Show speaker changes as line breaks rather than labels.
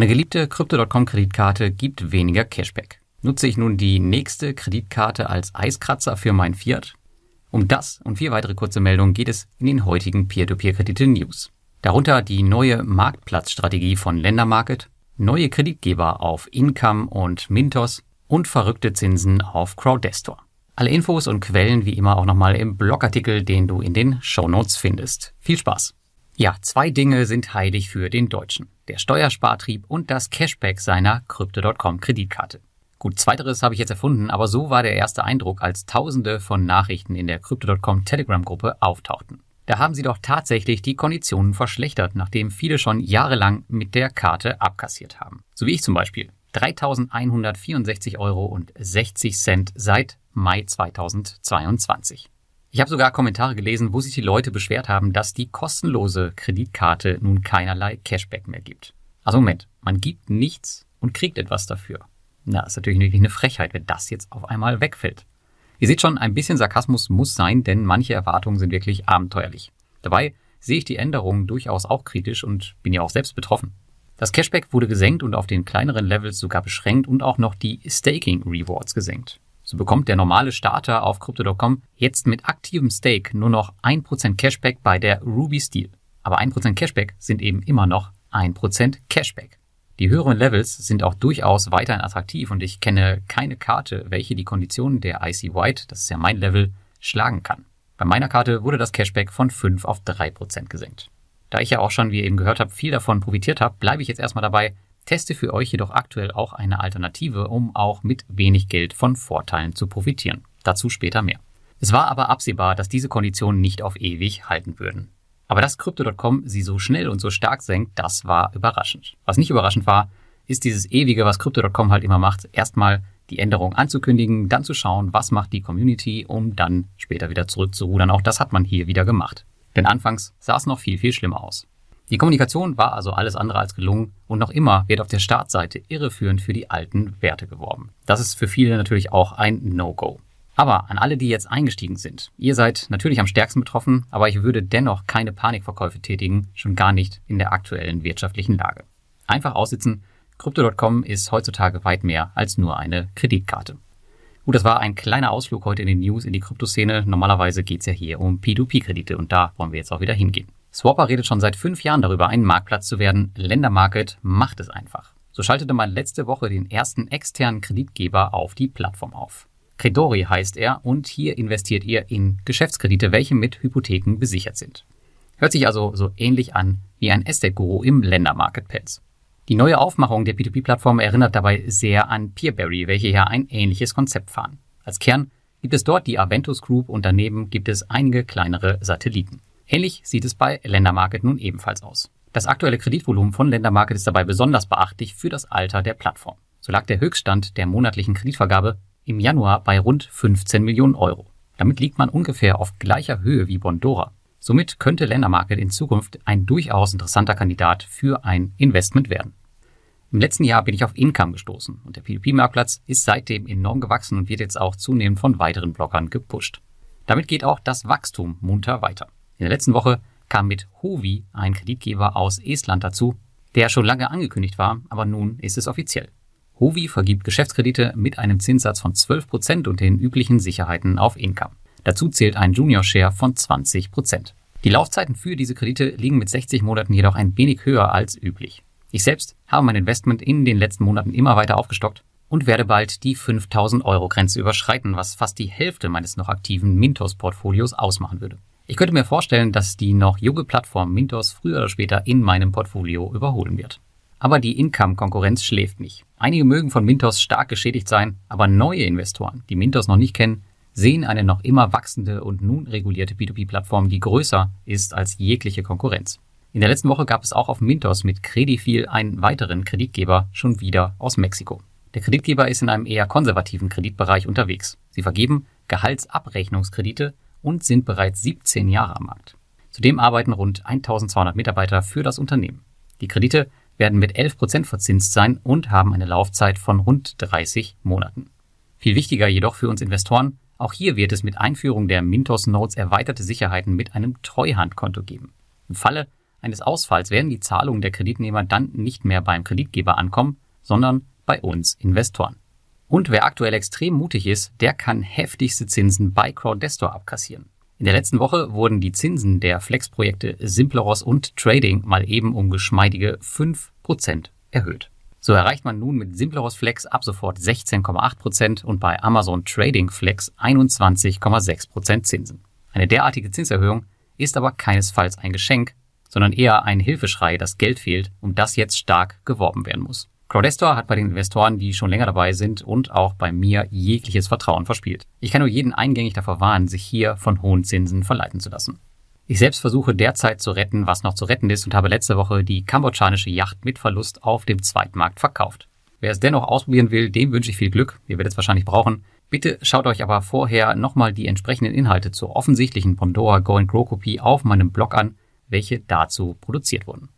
Eine geliebte Crypto.com-Kreditkarte gibt weniger Cashback. Nutze ich nun die nächste Kreditkarte als Eiskratzer für mein Fiat? Um das und vier weitere kurze Meldungen geht es in den heutigen Peer-to-Peer-Kredite-News. Darunter die neue Marktplatzstrategie von Ländermarket, neue Kreditgeber auf Income und Mintos und verrückte Zinsen auf Crowdestor. Alle Infos und Quellen wie immer auch nochmal im Blogartikel, den du in den Show Notes findest. Viel Spaß! Ja, zwei Dinge sind heilig für den Deutschen. Der Steuerspartrieb und das Cashback seiner Crypto.com Kreditkarte. Gut, zweiteres habe ich jetzt erfunden, aber so war der erste Eindruck, als tausende von Nachrichten in der Crypto.com Telegram-Gruppe auftauchten. Da haben sie doch tatsächlich die Konditionen verschlechtert, nachdem viele schon jahrelang mit der Karte abkassiert haben. So wie ich zum Beispiel. 3.164 Euro und 60 Cent seit Mai 2022. Ich habe sogar Kommentare gelesen, wo sich die Leute beschwert haben, dass die kostenlose Kreditkarte nun keinerlei Cashback mehr gibt. Also Moment, man gibt nichts und kriegt etwas dafür. Na, ist natürlich wirklich eine Frechheit, wenn das jetzt auf einmal wegfällt. Ihr seht schon, ein bisschen Sarkasmus muss sein, denn manche Erwartungen sind wirklich abenteuerlich. Dabei sehe ich die Änderungen durchaus auch kritisch und bin ja auch selbst betroffen. Das Cashback wurde gesenkt und auf den kleineren Levels sogar beschränkt und auch noch die Staking Rewards gesenkt. So bekommt der normale Starter auf Crypto.com jetzt mit aktivem Stake nur noch 1% Cashback bei der Ruby Steel. Aber 1% Cashback sind eben immer noch 1% Cashback. Die höheren Levels sind auch durchaus weiterhin attraktiv und ich kenne keine Karte, welche die Konditionen der IC White, das ist ja mein Level, schlagen kann. Bei meiner Karte wurde das Cashback von 5 auf 3% gesenkt. Da ich ja auch schon, wie ihr eben gehört habt, viel davon profitiert habe, bleibe ich jetzt erstmal dabei, teste für euch jedoch aktuell auch eine Alternative, um auch mit wenig Geld von Vorteilen zu profitieren. Dazu später mehr. Es war aber absehbar, dass diese Konditionen nicht auf ewig halten würden. Aber dass Crypto.com sie so schnell und so stark senkt, das war überraschend. Was nicht überraschend war, ist dieses ewige, was Crypto.com halt immer macht, erstmal die Änderung anzukündigen, dann zu schauen, was macht die Community, um dann später wieder zurückzurudern. Auch das hat man hier wieder gemacht. Denn anfangs sah es noch viel, viel schlimmer aus. Die Kommunikation war also alles andere als gelungen und noch immer wird auf der Startseite irreführend für die alten Werte geworben. Das ist für viele natürlich auch ein No-Go. Aber an alle, die jetzt eingestiegen sind, ihr seid natürlich am stärksten betroffen, aber ich würde dennoch keine Panikverkäufe tätigen, schon gar nicht in der aktuellen wirtschaftlichen Lage. Einfach aussitzen, Crypto.com ist heutzutage weit mehr als nur eine Kreditkarte. Gut, das war ein kleiner Ausflug heute in den News in die Kryptoszene. Normalerweise geht's ja hier um P2P-Kredite und da wollen wir jetzt auch wieder hingehen. Swapper redet schon seit fünf Jahren darüber, ein Marktplatz zu werden. Ländermarket macht es einfach. So schaltete man letzte Woche den ersten externen Kreditgeber auf die Plattform auf. Credori heißt er und hier investiert ihr in Geschäftskredite, welche mit Hypotheken besichert sind. Hört sich also so ähnlich an wie ein Estate-Guru im Ländermarketplatz. Die neue Aufmachung der P2P-Plattform erinnert dabei sehr an Peerberry, welche hier ein ähnliches Konzept fahren. Als Kern gibt es dort die Aventus Group und daneben gibt es einige kleinere Satelliten. Ähnlich sieht es bei Ländermarket nun ebenfalls aus. Das aktuelle Kreditvolumen von Ländermarket ist dabei besonders beachtlich für das Alter der Plattform. So lag der Höchststand der monatlichen Kreditvergabe im Januar bei rund 15 Millionen Euro. Damit liegt man ungefähr auf gleicher Höhe wie Bondora. Somit könnte Ländermarket in Zukunft ein durchaus interessanter Kandidat für ein Investment werden. Im letzten Jahr bin ich auf Income gestoßen und der P2P-Marktplatz ist seitdem enorm gewachsen und wird jetzt auch zunehmend von weiteren Blockern gepusht. Damit geht auch das Wachstum munter weiter. In der letzten Woche kam mit Hovi ein Kreditgeber aus Estland dazu, der schon lange angekündigt war, aber nun ist es offiziell. Hovi vergibt Geschäftskredite mit einem Zinssatz von 12% und den üblichen Sicherheiten auf Income. Dazu zählt ein Junior Share von 20%. Die Laufzeiten für diese Kredite liegen mit 60 Monaten jedoch ein wenig höher als üblich. Ich selbst habe mein Investment in den letzten Monaten immer weiter aufgestockt und werde bald die 5000 Euro Grenze überschreiten, was fast die Hälfte meines noch aktiven Mintos Portfolios ausmachen würde. Ich könnte mir vorstellen, dass die noch junge Plattform Mintos früher oder später in meinem Portfolio überholen wird. Aber die Income-Konkurrenz schläft nicht. Einige mögen von Mintos stark geschädigt sein, aber neue Investoren, die Mintos noch nicht kennen, sehen eine noch immer wachsende und nun regulierte P2P-Plattform, die größer ist als jegliche Konkurrenz. In der letzten Woche gab es auch auf Mintos mit Credifil einen weiteren Kreditgeber schon wieder aus Mexiko. Der Kreditgeber ist in einem eher konservativen Kreditbereich unterwegs. Sie vergeben Gehaltsabrechnungskredite und sind bereits 17 Jahre am Markt. Zudem arbeiten rund 1200 Mitarbeiter für das Unternehmen. Die Kredite werden mit 11 Prozent verzinst sein und haben eine Laufzeit von rund 30 Monaten. Viel wichtiger jedoch für uns Investoren, auch hier wird es mit Einführung der Mintos Notes erweiterte Sicherheiten mit einem Treuhandkonto geben. Im Falle eines Ausfalls werden die Zahlungen der Kreditnehmer dann nicht mehr beim Kreditgeber ankommen, sondern bei uns Investoren. Und wer aktuell extrem mutig ist, der kann heftigste Zinsen bei Crowdestor abkassieren. In der letzten Woche wurden die Zinsen der Flex-Projekte Simpleros und Trading mal eben um geschmeidige 5% erhöht. So erreicht man nun mit Simpleros Flex ab sofort 16,8% und bei Amazon Trading Flex 21,6% Zinsen. Eine derartige Zinserhöhung ist aber keinesfalls ein Geschenk, sondern eher ein Hilfeschrei, dass Geld fehlt, um das jetzt stark geworben werden muss. Crowdestor hat bei den Investoren, die schon länger dabei sind und auch bei mir jegliches Vertrauen verspielt. Ich kann nur jeden eingängig davor warnen, sich hier von hohen Zinsen verleiten zu lassen. Ich selbst versuche derzeit zu retten, was noch zu retten ist und habe letzte Woche die kambodschanische Yacht mit Verlust auf dem Zweitmarkt verkauft. Wer es dennoch ausprobieren will, dem wünsche ich viel Glück. Ihr werdet es wahrscheinlich brauchen. Bitte schaut euch aber vorher nochmal die entsprechenden Inhalte zur offensichtlichen Pandora Go Grow Kopie auf meinem Blog an welche dazu produziert wurden.